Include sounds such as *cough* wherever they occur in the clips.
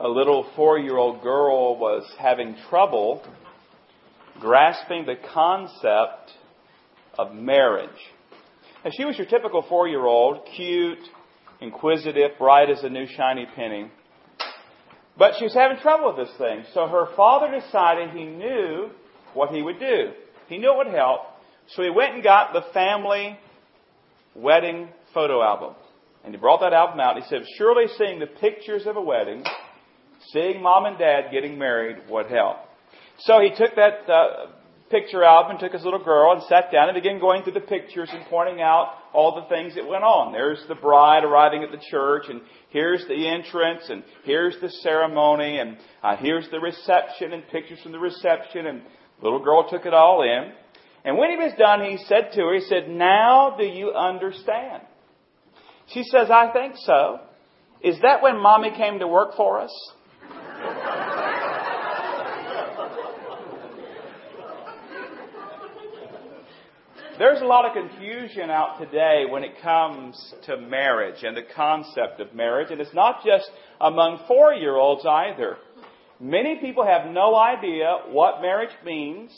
a little four year old girl was having trouble grasping the concept of marriage. Now, she was your typical four year old, cute, inquisitive, bright as a new shiny penny. But she was having trouble with this thing. So her father decided he knew what he would do. He knew it would help. So he went and got the family wedding photo album. And he brought that album out. He said, surely seeing the pictures of a wedding, seeing mom and dad getting married would help. So he took that uh, picture album took his little girl and sat down and began going through the pictures and pointing out all the things that went on. There's the bride arriving at the church, and here's the entrance, and here's the ceremony, and uh, here's the reception, and pictures from the reception, and the little girl took it all in. And when he was done, he said to her, he said, Now do you understand? She says, I think so. Is that when mommy came to work for us? There's a lot of confusion out today when it comes to marriage and the concept of marriage, and it's not just among four year olds either. Many people have no idea what marriage means,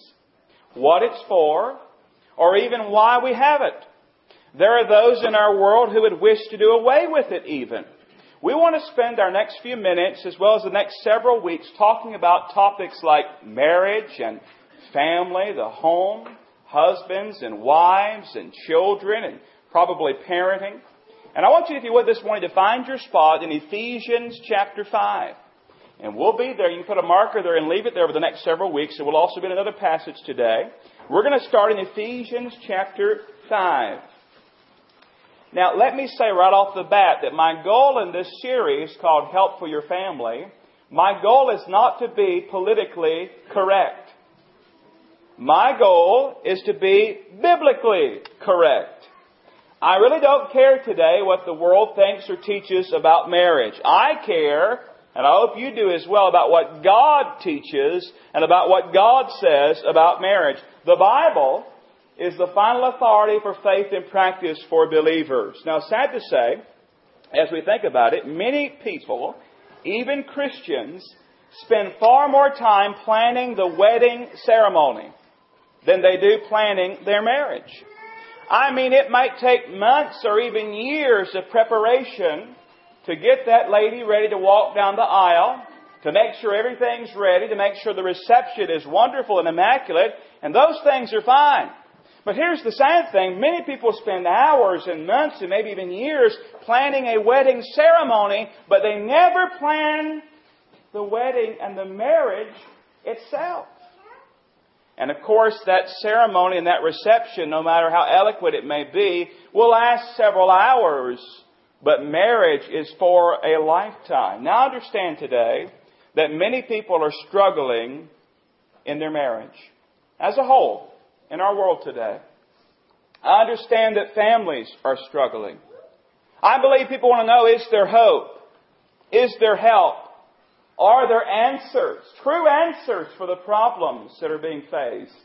what it's for, or even why we have it. There are those in our world who would wish to do away with it even. We want to spend our next few minutes, as well as the next several weeks, talking about topics like marriage and family, the home, husbands and wives and children and probably parenting. And I want you, if you would, this morning to find your spot in Ephesians chapter 5. And we'll be there. You can put a marker there and leave it there over the next several weeks. It will also be another passage today. We're going to start in Ephesians chapter 5. Now, let me say right off the bat that my goal in this series called Help for Your Family, my goal is not to be politically correct. My goal is to be biblically correct. I really don't care today what the world thinks or teaches about marriage. I care, and I hope you do as well, about what God teaches and about what God says about marriage. The Bible is the final authority for faith and practice for believers. Now, sad to say, as we think about it, many people, even Christians, spend far more time planning the wedding ceremony than they do planning their marriage. I mean, it might take months or even years of preparation to get that lady ready to walk down the aisle, to make sure everything's ready, to make sure the reception is wonderful and immaculate, and those things are fine. But here's the sad thing. Many people spend hours and months and maybe even years planning a wedding ceremony, but they never plan the wedding and the marriage itself. And of course, that ceremony and that reception, no matter how eloquent it may be, will last several hours. But marriage is for a lifetime. Now understand today that many people are struggling in their marriage. As a whole, in our world today. I understand that families are struggling. I believe people want to know, is there hope? Is there help? Are there answers, true answers for the problems that are being faced?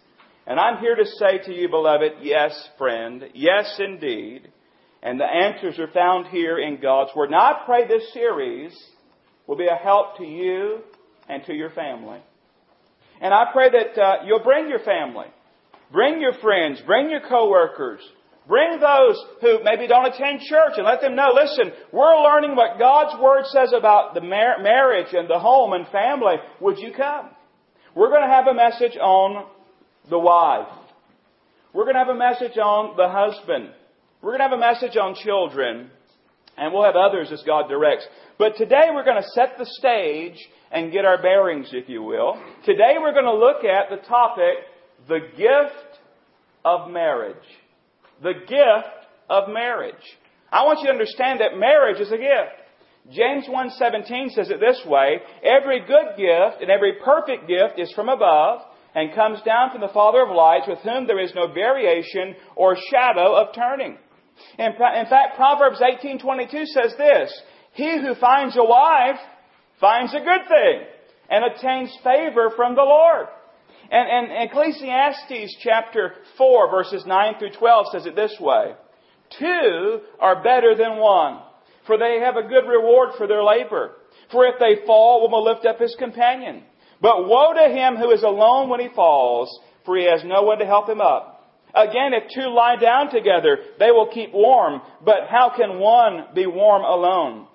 And I'm here to say to you, beloved, yes, friend, yes, indeed. And the answers are found here in God's Word. Now, I pray this series will be a help to you and to your family. And I pray that uh, you'll bring your family, bring your friends, bring your coworkers, Bring those who maybe don't attend church and let them know, listen, we're learning what God's Word says about the mar- marriage and the home and family. Would you come? We're going to have a message on the wife. We're going to have a message on the husband. We're going to have a message on children. And we'll have others as God directs. But today we're going to set the stage and get our bearings, if you will. Today we're going to look at the topic, the gift of marriage the gift of marriage. I want you to understand that marriage is a gift. James 1:17 says it this way, every good gift and every perfect gift is from above and comes down from the Father of lights with whom there is no variation or shadow of turning. In, fact, Proverbs 18:22 says this, he who finds a wife finds a good thing and obtains favor from the Lord. And, and Ecclesiastes chapter 4 verses 9 through 12 says it this way. Two are better than one. for they have a good reward for their labor. For if they fall, one will lift up his companion. But woe to him who is alone when he falls, for he has no one to help him up. Again, if two lie down together, they will keep warm. But how can one be warm alone?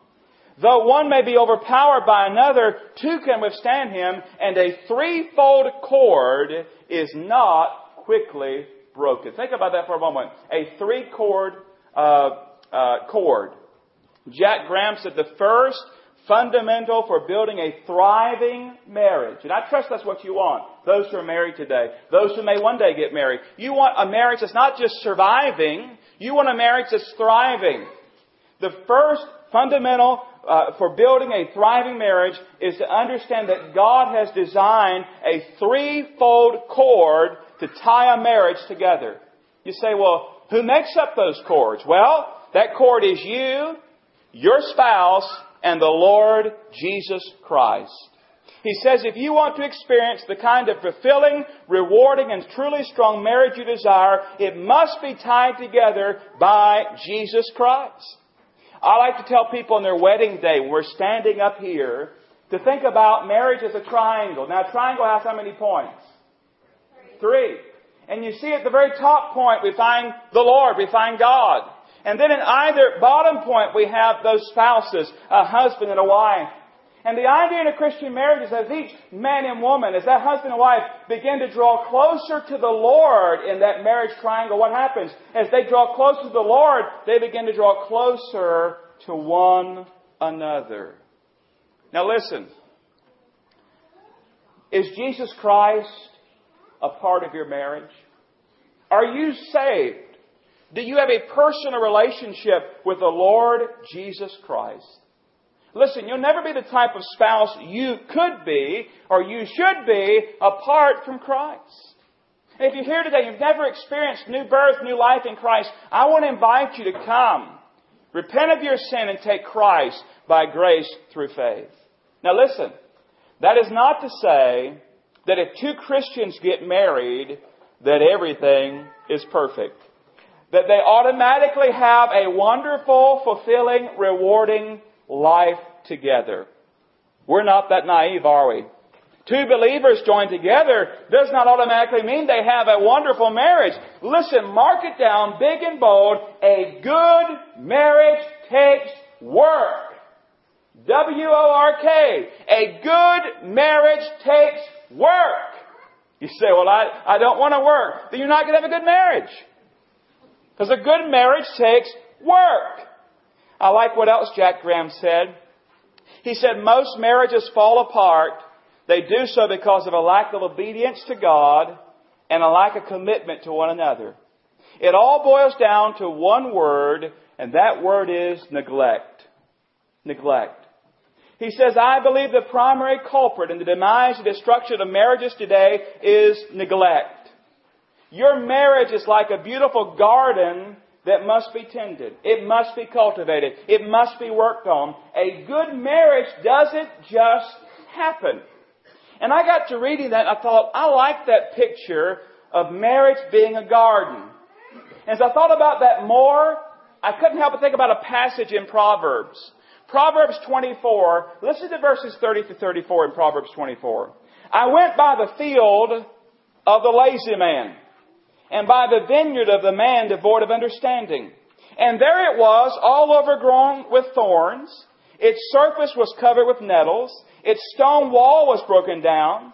Though one may be overpowered by another, two can withstand him, and a threefold cord is not quickly broken. Think about that for a moment. A three cord uh, uh, cord. Jack Graham said the first fundamental for building a thriving marriage. And I trust that's what you want. Those who are married today. Those who may one day get married. You want a marriage that's not just surviving. You want a marriage that's thriving. The first fundamental uh, for building a thriving marriage is to understand that God has designed a threefold cord to tie a marriage together. You say, well, who makes up those cords? Well, that cord is you, your spouse, and the Lord Jesus Christ. He says if you want to experience the kind of fulfilling, rewarding, and truly strong marriage you desire, it must be tied together by Jesus Christ. I like to tell people on their wedding day, we're standing up here, to think about marriage as a triangle. Now, a triangle has how many points? Three. And you see at the very top point, we find the Lord, we find God. And then in either bottom point, we have those spouses, a husband and a wife. And the idea in a Christian marriage is as each man and woman, as that husband and wife begin to draw closer to the Lord in that marriage triangle, what happens? As they draw closer to the Lord, they begin to draw closer to one another. Now listen. Is Jesus Christ a part of your marriage? Are you saved? Do you have a personal relationship with the Lord Jesus Christ? Listen, you'll never be the type of spouse you could be or you should be apart from Christ. If you're here today, you've never experienced new birth, new life in Christ, I want to invite you to come. Repent of your sin and take Christ by grace through faith. Now listen, that is not to say that if two Christians get married, that everything is perfect that they automatically have a wonderful, fulfilling, rewarding life together. We're not that naive, are we? Two believers joined together does not automatically mean they have a wonderful marriage. Listen, mark it down big and bold. A good marriage takes work. W-O-R-K. A good marriage takes work. You say, well, I, I don't want to work. Then you're not going to have a good marriage. Because a good marriage takes work. I like what else Jack Graham said. He said most marriages fall apart. They do so because of a lack of obedience to God and a lack of commitment to one another. It all boils down to one word, and that word is neglect. Neglect. He says, I believe the primary culprit in the demise and destruction of marriages today is neglect. Your marriage is like a beautiful garden that must be tended. It must be cultivated. It must be worked on. A good marriage doesn't just happen. And I got to reading that and I thought, I like that picture of marriage being a garden. As I thought about that more, I couldn't help but think about a passage in Proverbs. Proverbs 24, listen to verses 30 to 34 in Proverbs 24. I went by the field of the lazy man and by the vineyard of the man devoid of understanding. And there it was, all overgrown with thorns. Its surface was covered with nettles. Its stone wall was broken down.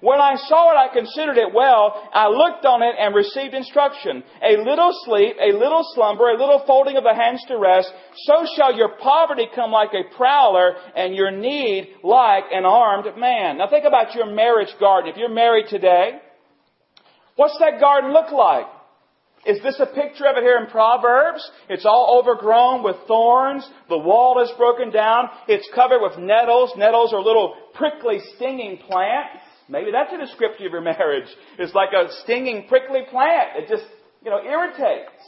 When I saw it, I considered it well. I looked on it and received instruction. A little sleep, a little slumber, a little folding of the hands to rest. So shall your poverty come like a prowler and your need like an armed man. Now think about your marriage garden. If you're married today, What's that garden look like? Is this a picture of it here in Proverbs? It's all overgrown with thorns. The wall is broken down. It's covered with nettles. Nettles are little prickly, stinging plants. Maybe that's a description of your marriage. It's like a stinging, prickly plant. It just, you know, irritates.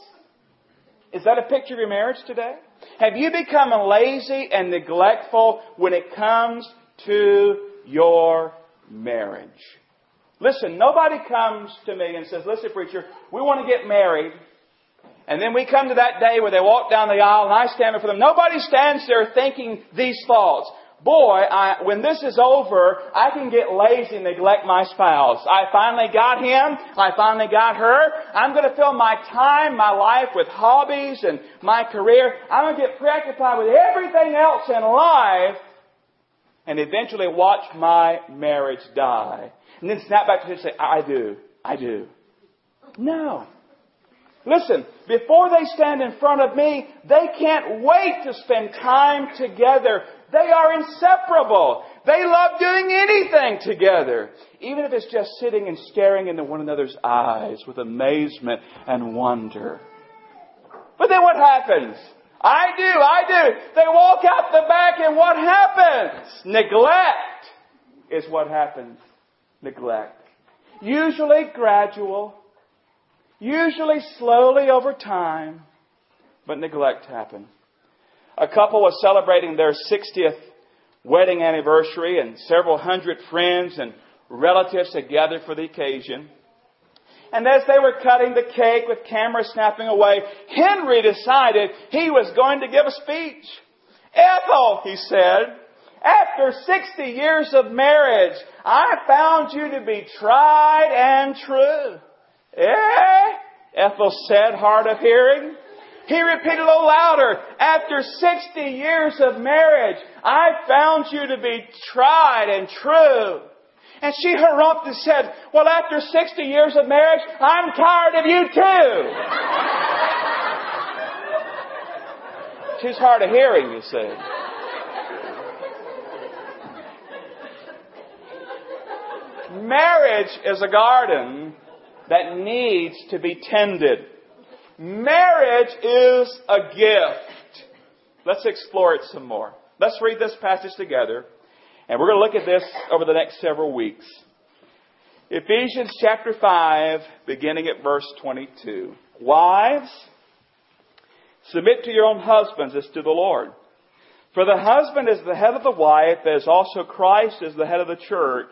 Is that a picture of your marriage today? Have you become lazy and neglectful when it comes to your marriage? Listen, nobody comes to me and says, listen, preacher, we want to get married. And then we come to that day where they walk down the aisle and I stand before them. Nobody stands there thinking these thoughts. Boy, I, when this is over, I can get lazy and neglect my spouse. I finally got him. I finally got her. I'm going to fill my time, my life with hobbies and my career. I'm going to get preoccupied with everything else in life and eventually watch my marriage die. And then snap back to it and say, I do. I do. No. Listen, before they stand in front of me, they can't wait to spend time together. They are inseparable. They love doing anything together. Even if it's just sitting and staring into one another's eyes with amazement and wonder. But then what happens? I do, I do. They walk out the back and what happens? Neglect is what happens. Neglect. Usually gradual usually slowly over time, but neglect happened. A couple was celebrating their 60th wedding anniversary and several hundred friends and relatives had gathered for the occasion. And as they were cutting the cake with cameras snapping away, Henry decided he was going to give a speech. Ethel, he said, after 60 years of marriage, I found you to be tried and true. Eh? Ethel said, hard of hearing. He repeated a little louder. After 60 years of marriage, I found you to be tried and true. And she harumphed and said, well, after 60 years of marriage, I'm tired of you too. *laughs* She's hard of hearing, you see. Marriage is a garden that needs to be tended. Marriage is a gift. Let's explore it some more. Let's read this passage together, and we're going to look at this over the next several weeks. Ephesians chapter 5, beginning at verse 22. Wives, submit to your own husbands as to the Lord. For the husband is the head of the wife, as also Christ is the head of the church,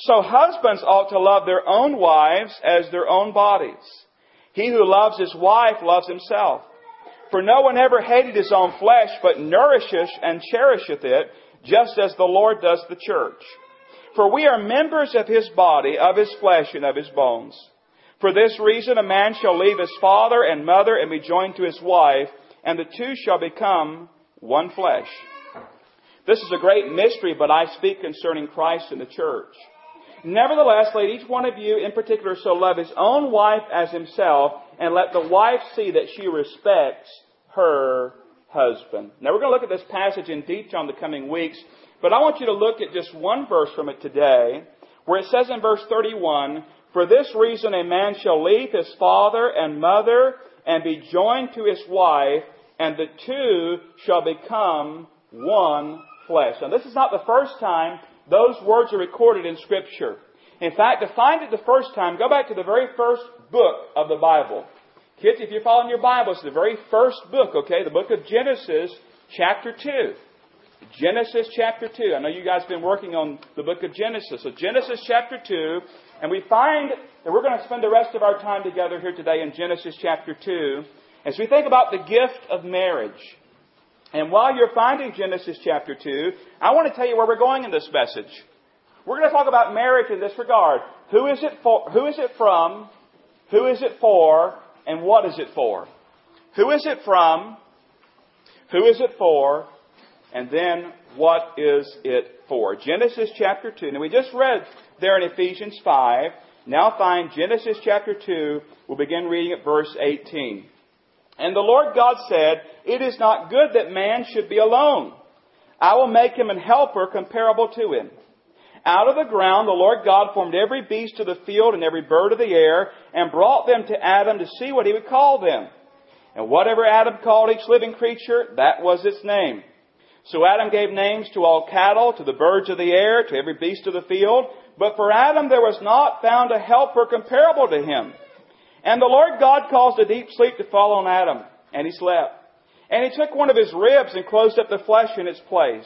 So husbands ought to love their own wives as their own bodies. He who loves his wife loves himself. For no one ever hated his own flesh, but nourisheth and cherisheth it, just as the Lord does the church. For we are members of his body, of his flesh, and of his bones. For this reason a man shall leave his father and mother and be joined to his wife, and the two shall become one flesh. This is a great mystery, but I speak concerning Christ and the church. Nevertheless, let each one of you in particular so love his own wife as himself, and let the wife see that she respects her husband. Now we're going to look at this passage in detail in the coming weeks, but I want you to look at just one verse from it today, where it says in verse 31, For this reason a man shall leave his father and mother and be joined to his wife, and the two shall become one flesh. Now this is not the first time those words are recorded in Scripture. In fact, to find it the first time, go back to the very first book of the Bible. Kids, if you're following your Bible, it's the very first book, okay? The book of Genesis, chapter 2. Genesis chapter 2. I know you guys have been working on the book of Genesis. So Genesis chapter 2, and we find that we're going to spend the rest of our time together here today in Genesis chapter 2 as we think about the gift of marriage. And while you're finding Genesis chapter 2, I want to tell you where we're going in this message. We're going to talk about marriage in this regard. Who is it for, who is it from? Who is it for? And what is it for? Who is it from? Who is it for? And then what is it for? Genesis chapter 2. Now we just read there in Ephesians 5. Now find Genesis chapter 2. We'll begin reading at verse 18. And the Lord God said, It is not good that man should be alone. I will make him an helper comparable to him. Out of the ground the Lord God formed every beast of the field and every bird of the air and brought them to Adam to see what he would call them. And whatever Adam called each living creature, that was its name. So Adam gave names to all cattle, to the birds of the air, to every beast of the field. But for Adam there was not found a helper comparable to him. And the Lord God caused a deep sleep to fall on Adam, and he slept. And he took one of his ribs and closed up the flesh in its place.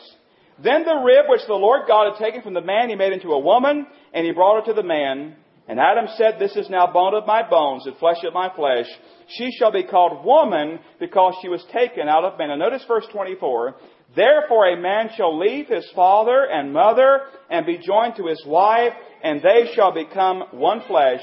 Then the rib which the Lord God had taken from the man he made into a woman, and he brought her to the man. And Adam said, This is now bone of my bones and flesh of my flesh. She shall be called woman because she was taken out of man. Now notice verse 24. Therefore a man shall leave his father and mother and be joined to his wife, and they shall become one flesh.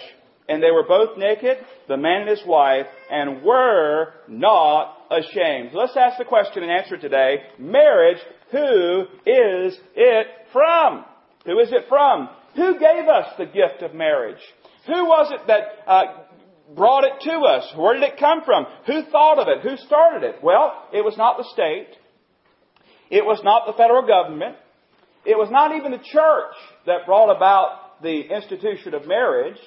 And they were both naked, the man and his wife, and were not ashamed. Let's ask the question and answer today. Marriage, who is it from? Who is it from? Who gave us the gift of marriage? Who was it that uh, brought it to us? Where did it come from? Who thought of it? Who started it? Well, it was not the state. It was not the federal government. It was not even the church that brought about the institution of marriage.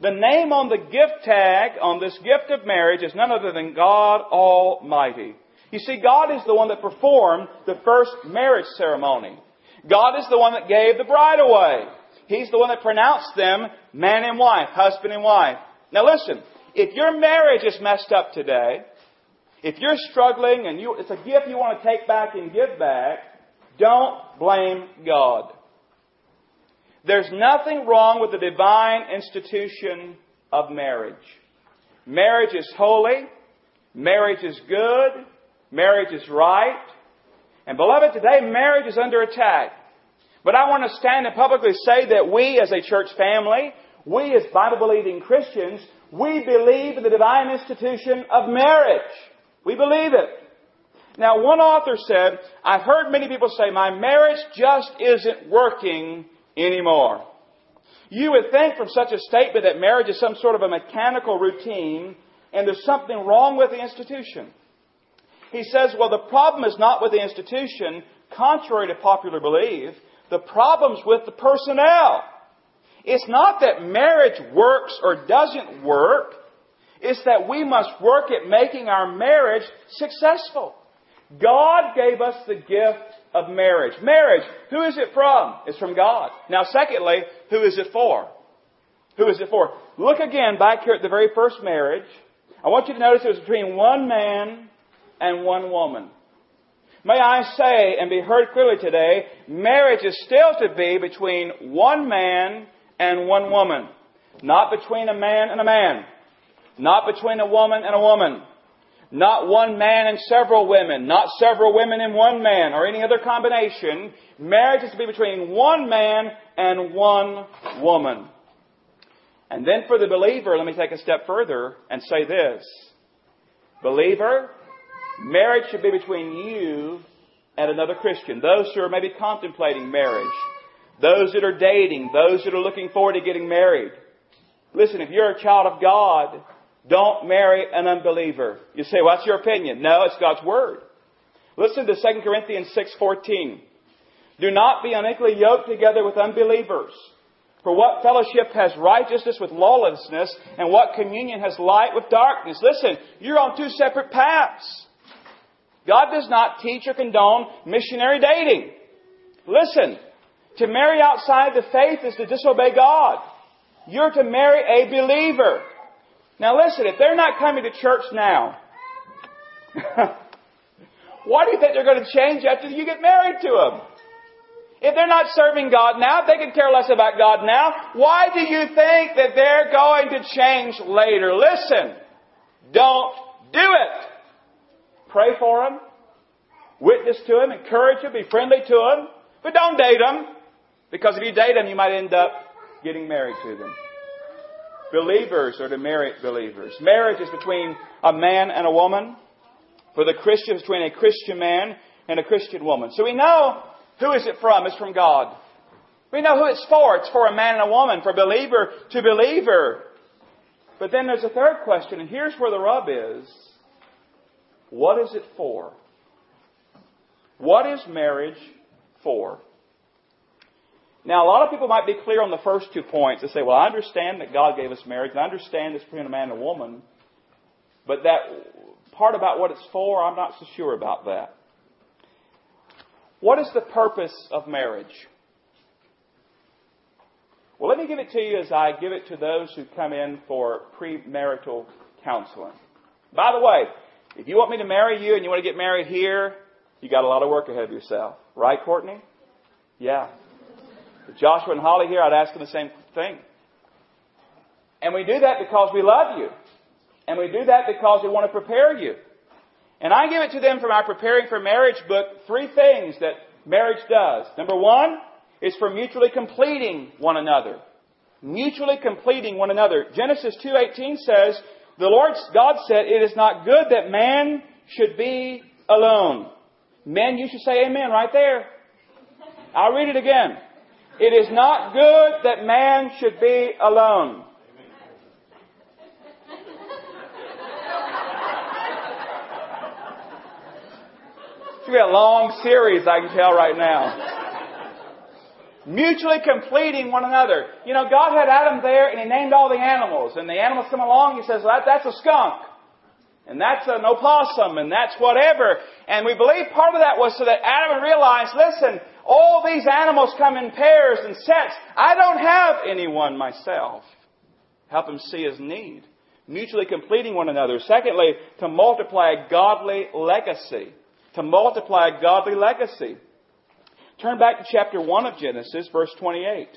The name on the gift tag on this gift of marriage is none other than God Almighty. You see, God is the one that performed the first marriage ceremony. God is the one that gave the bride away. He's the one that pronounced them man and wife, husband and wife. Now listen, if your marriage is messed up today, if you're struggling and you, it's a gift you want to take back and give back, don't blame God. There's nothing wrong with the divine institution of marriage. Marriage is holy. Marriage is good. Marriage is right. And beloved, today marriage is under attack. But I want to stand and publicly say that we as a church family, we as Bible believing Christians, we believe in the divine institution of marriage. We believe it. Now, one author said, I've heard many people say, my marriage just isn't working anymore. You would think from such a statement that marriage is some sort of a mechanical routine and there's something wrong with the institution. He says, well, the problem is not with the institution, contrary to popular belief. The problem's with the personnel. It's not that marriage works or doesn't work. It's that we must work at making our marriage successful. God gave us the gift of marriage. Marriage, who is it from? It's from God. Now, secondly, who is it for? Who is it for? Look again back here at the very first marriage. I want you to notice it was between one man and one woman. May I say and be heard clearly today, marriage is still to be between one man and one woman. Not between a man and a man. Not between a woman and a woman. Not one man and several women. Not several women and one man or any other combination. Marriage is to be between one man and one woman. And then for the believer, let me take a step further and say this. Believer, Marriage should be between you and another Christian. Those who are maybe contemplating marriage. Those that are dating. Those that are looking forward to getting married. Listen, if you're a child of God, don't marry an unbeliever. You say, what's your opinion? No, it's God's Word. Listen to 2 Corinthians 6.14. Do not be unequally yoked together with unbelievers. For what fellowship has righteousness with lawlessness, and what communion has light with darkness? Listen, you're on two separate paths. God does not teach or condone missionary dating. Listen, to marry outside the faith is to disobey God. You're to marry a believer. Now listen, if they're not coming to church now, *laughs* why do you think they're going to change after you get married to them? If they're not serving God now, if they can care less about God now, why do you think that they're going to change later? Listen, don't do it. Pray for them. Witness to them. Encourage them. Be friendly to them. But don't date them. Because if you date them, you might end up getting married to them. Believers are to marry believers. Marriage is between a man and a woman. For the Christian, between a Christian man and a Christian woman. So we know who is it from? It's from God. We know who it's for. It's for a man and a woman, for believer to believer. But then there's a third question, and here's where the rub is. What is it for? What is marriage for? Now, a lot of people might be clear on the first two points. They say, well, I understand that God gave us marriage, and I understand it's between a man and a woman. But that part about what it's for, I'm not so sure about that. What is the purpose of marriage? Well, let me give it to you as I give it to those who come in for premarital counseling. By the way, if you want me to marry you and you want to get married here, you got a lot of work ahead of yourself. Right, Courtney? Yeah. Joshua and Holly here, I'd ask them the same thing. And we do that because we love you. And we do that because we want to prepare you. And I give it to them from our Preparing for Marriage book, three things that marriage does. Number one is for mutually completing one another. Mutually completing one another. Genesis 2.18 says, the Lord God said, it is not good that man should be alone. Men, you should say amen right there. I'll read it again. It is not good that man should be alone. It's going to be a long series, I can tell right now. Mutually completing one another. You know, God had Adam there and He named all the animals. And the animals come along, He says, well, that, that's a skunk. And that's an opossum, and that's whatever. And we believe part of that was so that Adam would realize, listen, all these animals come in pairs and sets. I don't have anyone myself. Help him see his need. Mutually completing one another. Secondly, to multiply a godly legacy to multiply a godly legacy. Turn back to chapter 1 of Genesis, verse 28.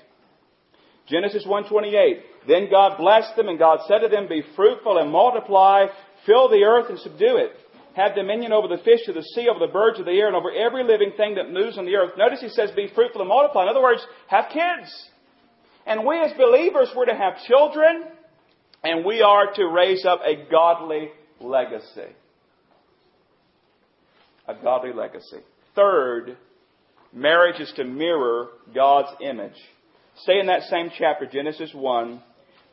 Genesis 1:28. Then God blessed them, and God said to them, Be fruitful and multiply, fill the earth and subdue it. Have dominion over the fish of the sea, over the birds of the air, and over every living thing that moves on the earth. Notice he says, Be fruitful and multiply. In other words, have kids. And we as believers were to have children, and we are to raise up a godly legacy a godly legacy. Third, marriage is to mirror God's image. Stay in that same chapter, Genesis 1,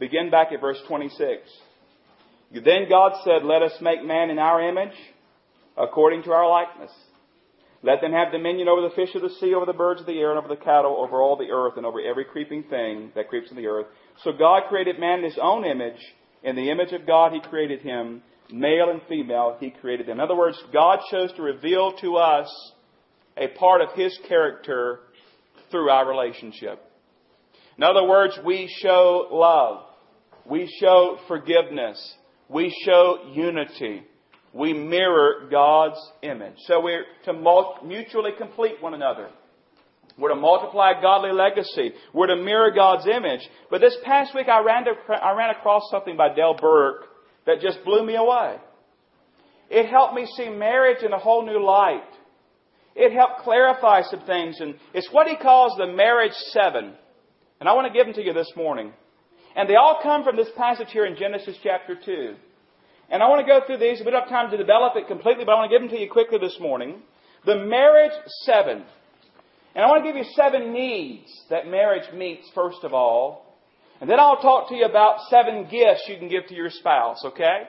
begin back at verse 26. Then God said, Let us make man in our image, according to our likeness. Let them have dominion over the fish of the sea, over the birds of the air, and over the cattle, over all the earth, and over every creeping thing that creeps in the earth. So God created man in his own image. In the image of God, he created him. Male and female, He created them. In other words, God chose to reveal to us a part of His character through our relationship. In other words, we show love. We show forgiveness. We show unity. We mirror God's image. So we're to mutually complete one another. We're to multiply godly legacy. We're to mirror God's image. But this past week I ran, to, I ran across something by Dale Burke that just blew me away. It helped me see marriage in a whole new light. It helped clarify some things, and it's what he calls the marriage seven. And I want to give them to you this morning. And they all come from this passage here in Genesis chapter 2. And I want to go through these. We don't have time to develop it completely, but I want to give them to you quickly this morning. The marriage seven. And I want to give you seven needs that marriage meets, first of all. And then I'll talk to you about seven gifts you can give to your spouse, okay?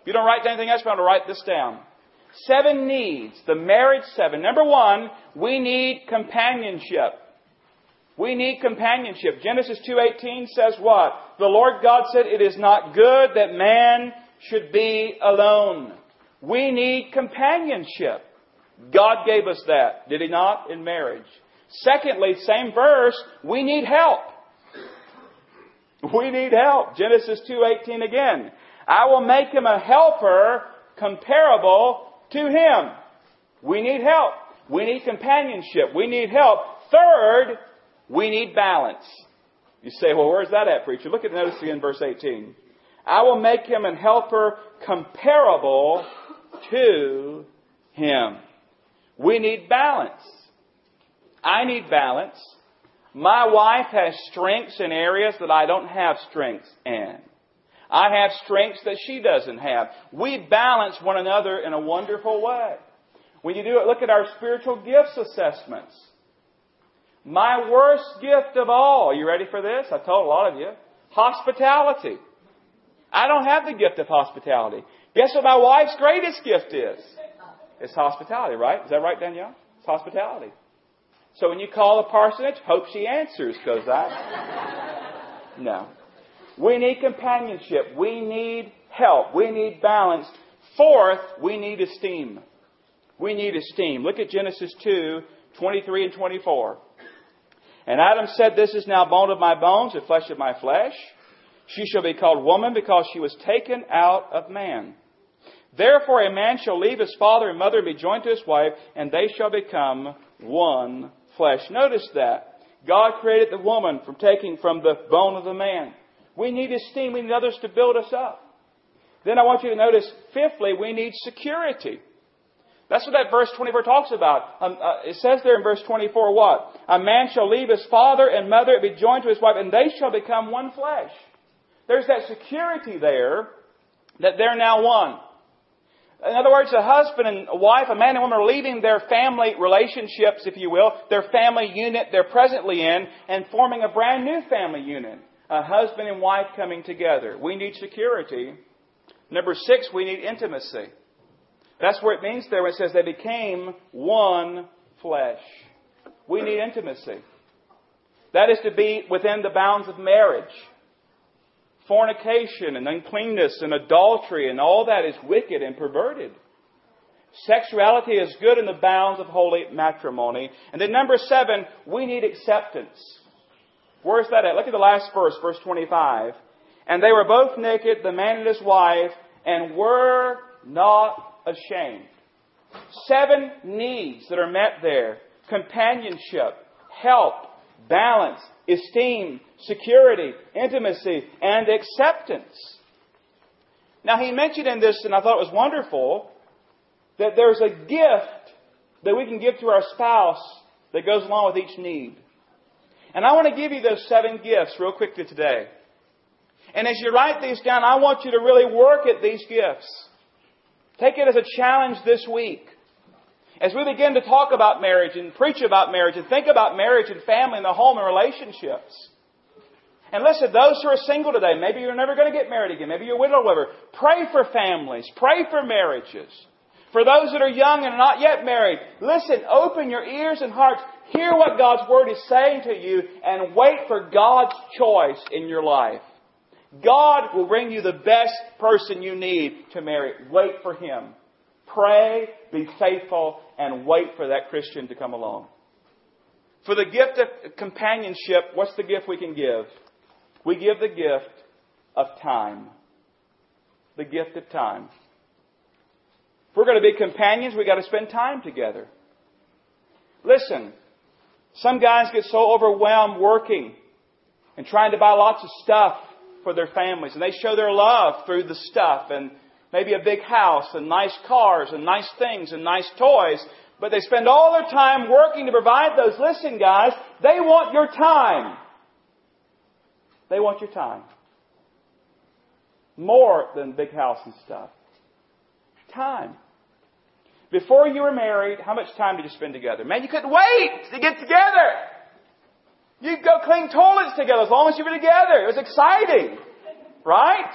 If you don't write anything else, I'm going to write this down. Seven needs, the marriage seven. Number one, we need companionship. We need companionship. Genesis 2.18 says what? The Lord God said, it is not good that man should be alone. We need companionship. God gave us that, did He not, in marriage? Secondly, same verse, we need help. We need help. Genesis 2:18 again. I will make him a helper comparable to him. We need help. We need companionship. We need help. Third, we need balance. You say, well, where's that at, preacher? Look at notice again, verse 18. I will make him an helper comparable to him. We need balance. I need balance. My wife has strengths in areas that I don't have strengths in. I have strengths that she doesn't have. We balance one another in a wonderful way. When you do it, look at our spiritual gifts assessments. My worst gift of all, you ready for this? I told a lot of you. Hospitality. I don't have the gift of hospitality. Guess what my wife's greatest gift is? It's hospitality, right? Is that right, Danielle? It's hospitality. So when you call the parsonage, hope she answers, because I. *laughs* No. We need companionship. We need help. We need balance. Fourth, we need esteem. We need esteem. Look at Genesis 2, 23 and 24. And Adam said, This is now bone of my bones and flesh of my flesh. She shall be called woman because she was taken out of man. Therefore a man shall leave his father and mother and be joined to his wife, and they shall become one flesh. Notice that. God created the woman from taking from the bone of the man. We need esteem. We need others to build us up. Then I want you to notice, fifthly, we need security. That's what that verse 24 talks about. Um, uh, it says there in verse 24 what? A man shall leave his father and mother and be joined to his wife, and they shall become one flesh. There's that security there that they're now one. In other words, a husband and a wife, a man and woman are leaving their family relationships, if you will, their family unit they're presently in, and forming a brand new family unit. A husband and wife coming together. We need security. Number six, we need intimacy. That's where it means there when it says they became one flesh. We need intimacy. That is to be within the bounds of marriage. Fornication and uncleanness and adultery and all that is wicked and perverted. Sexuality is good in the bounds of holy matrimony. And then number seven, we need acceptance. Where's that at? Look at the last verse, verse 25. And they were both naked, the man and his wife, and were not ashamed. Seven needs that are met there companionship, help, balance, esteem, security, intimacy, and acceptance. Now, he mentioned in this, and I thought it was wonderful, that there's a gift that we can give to our spouse that goes along with each need. And I want to give you those seven gifts real quickly today. And as you write these down, I want you to really work at these gifts. Take it as a challenge this week. As we begin to talk about marriage and preach about marriage and think about marriage and family and the home and relationships. And listen, those who are single today, maybe you're never going to get married again. Maybe you're a widow or whatever. Pray for families. Pray for marriages. For those that are young and are not yet married, listen, open your ears and hearts. Hear what God's Word is saying to you and wait for God's choice in your life. God will bring you the best person you need to marry. Wait for Him. Pray, be faithful, and wait for that Christian to come along. For the gift of companionship, what's the gift we can give? We give the gift of time. The gift of time. If we're going to be companions, we've got to spend time together. Listen, some guys get so overwhelmed working and trying to buy lots of stuff for their families, and they show their love through the stuff and maybe a big house and nice cars and nice things and nice toys, but they spend all their time working to provide those. Listen, guys, they want your time. They want your time. More than big house and stuff. Time. Before you were married, how much time did you spend together? Man, you couldn't wait to get together. You'd go clean toilets together as long as you were together. It was exciting. Right?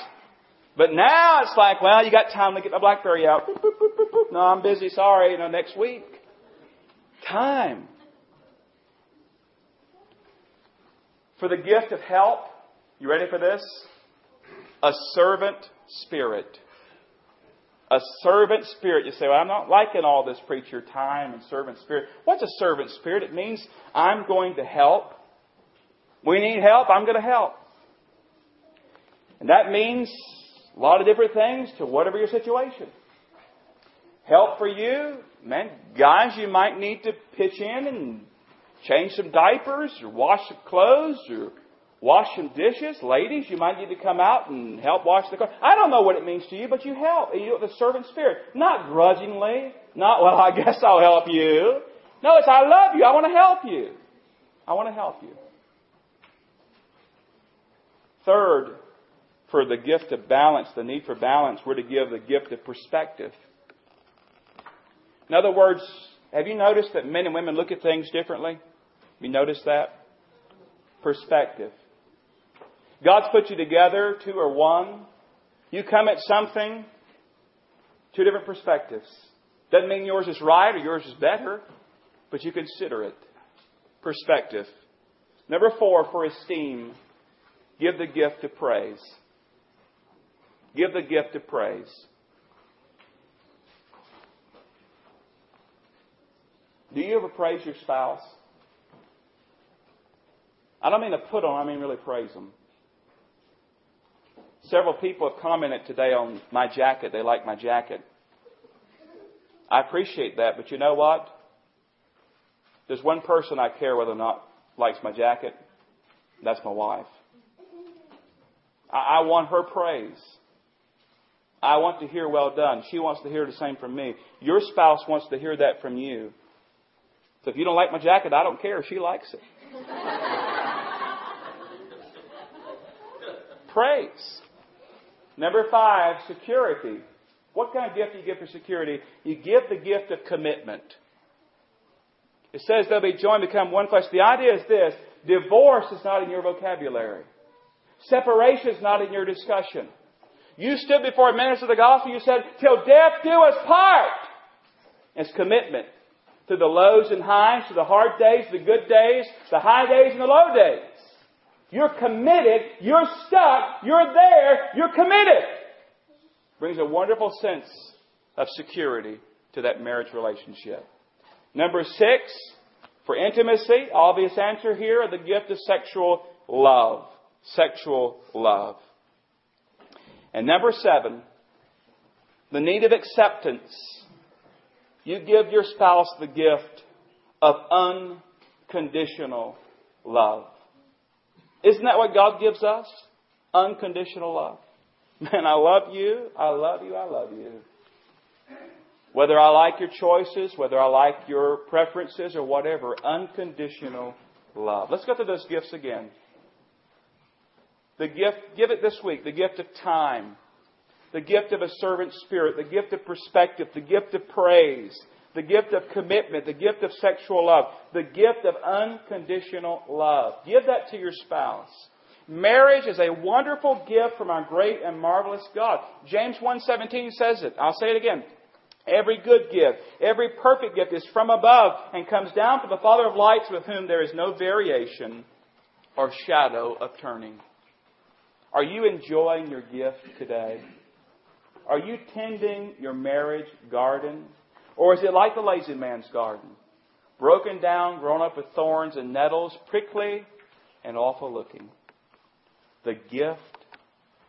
But now it's like, well, you got time to get my Blackberry out. Boop, boop, boop, no, I'm busy. Sorry. You know, next week. Time. For the gift of help, you ready for this? A servant spirit. A servant spirit. You say, well, I'm not liking all this preacher time and servant spirit. What's a servant spirit? It means I'm going to help. We need help. I'm going to help. And that means a lot of different things to whatever your situation. Help for you, man, guys, you might need to pitch in and change some diapers or wash some clothes or wash some dishes. Ladies, you might need to come out and help wash the car. I don't know what it means to you, but you help. You do the servant spirit. Not grudgingly. Not, well, I *laughs* guess I'll help you. No, it's I love you. I want to help you. I want to help you. Third, for the gift of balance, the need for balance, we're to give the gift of perspective. In other words, have you noticed that men and women look at things differently? You noticed that? Perspective. God's put you together, two or one. You come at something, two different perspectives. Doesn't mean yours is right or yours is better, but you consider it. Perspective. Number four, for esteem, Give the gift of praise. Give the gift of praise. Do you ever praise your spouse? I don't mean to put on, I mean really praise them. Several people have commented today on my jacket. They like my jacket. I appreciate that, but you know what? There's one person I care whether or not likes my jacket. That's my wife. I, I want her praise. I want to hear well done. She wants to hear the same from me. Your spouse wants to hear that from you. So if you don't like my jacket, I don't care. She likes it. *laughs* praise. Number five, security. What kind of gift do you give for security? You give the gift of commitment. It says they'll be joined, become one flesh. The idea is this divorce is not in your vocabulary, separation is not in your discussion. You stood before a minister of the gospel, you said, Till death do us part. It's commitment to the lows and highs, to the hard days, the good days, the high days, and the low days. You're committed, you're stuck, you're there, you're committed. Brings a wonderful sense of security to that marriage relationship. Number six, for intimacy, obvious answer here, the gift of sexual love. Sexual love. And number seven, the need of acceptance. You give your spouse the gift of unconditional love. Isn't that what God gives us? Unconditional love. *laughs* Man, I love you, I love you, I love you. Whether I like your choices, whether I like your preferences or whatever, unconditional love. Let's go through those gifts again. The gift, give it this week, the gift of time, the gift of a servant spirit, the gift of perspective, the gift of praise, the gift of commitment, the gift of sexual love, the gift of unconditional love. Give that to your spouse. Marriage is a wonderful gift from our great and marvelous God. James 1:17 says it. I'll say it again. Every good gift, every perfect gift is from above and comes down from the Father of lights with whom there is no variation or shadow of turning. Are you enjoying your gift today? Are you tending your marriage garden? Or is it like the lazy man's garden? Broken down, grown up with thorns and nettles, prickly and awful looking. The gift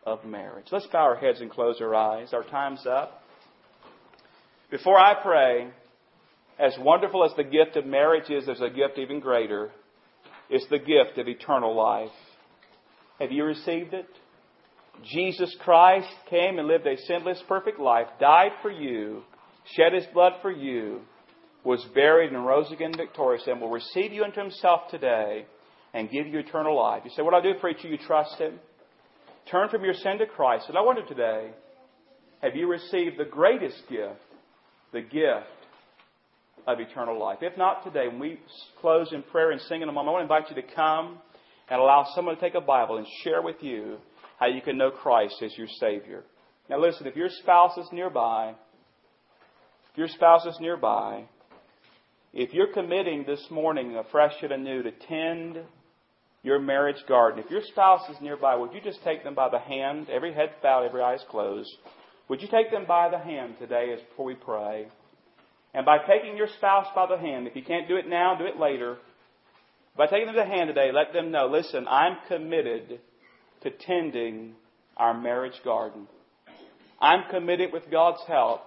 of marriage. Let's bow our heads and close our eyes. Our time's up. Before I pray, as wonderful as the gift of marriage is, there's a gift even greater. It's the gift of eternal life. Have you received it? Jesus Christ came and lived a sinless, perfect life, died for you, shed his blood for you, was buried and rose again victorious, and will receive you into himself today and give you eternal life. You say, What I do, preacher? You trust him? Turn from your sin to Christ. And I wonder today, have you received the greatest gift, the gift of eternal life? If not today, when we close in prayer and sing in a moment, I want to invite you to come and allow someone to take a Bible and share with you how you can know Christ as your Savior. Now listen, if your spouse is nearby, if your spouse is nearby, if you're committing this morning afresh and anew to tend your marriage garden, if your spouse is nearby, would you just take them by the hand, every head bowed, every eyes closed? Would you take them by the hand today as we pray? And by taking your spouse by the hand, if you can't do it now, do it later. By taking them to hand today, let them know, listen, I'm committed to tending our marriage garden. I'm committed with God's help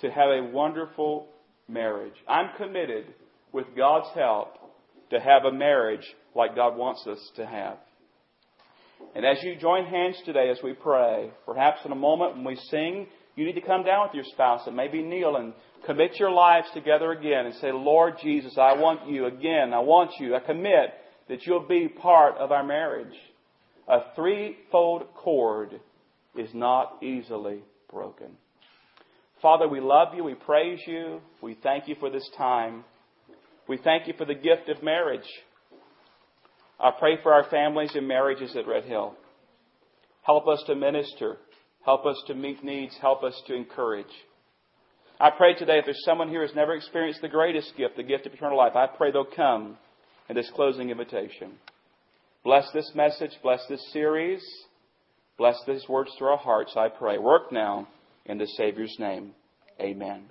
to have a wonderful marriage. I'm committed with God's help to have a marriage like God wants us to have. And as you join hands today as we pray, perhaps in a moment when we sing, you need to come down with your spouse and maybe kneel and commit your lives together again and say, Lord Jesus, I want you again. I want you. I commit that you'll be part of our marriage. A threefold cord is not easily broken. Father, we love you. We praise you. We thank you for this time. We thank you for the gift of marriage. I pray for our families and marriages at Red Hill. Help us to minister. Help us to meet needs. Help us to encourage. I pray today if there's someone here who's never experienced the greatest gift, the gift of eternal life, I pray they'll come in this closing invitation. Bless this message. Bless this series. Bless these words through our hearts, I pray. Work now in the Savior's name. Amen.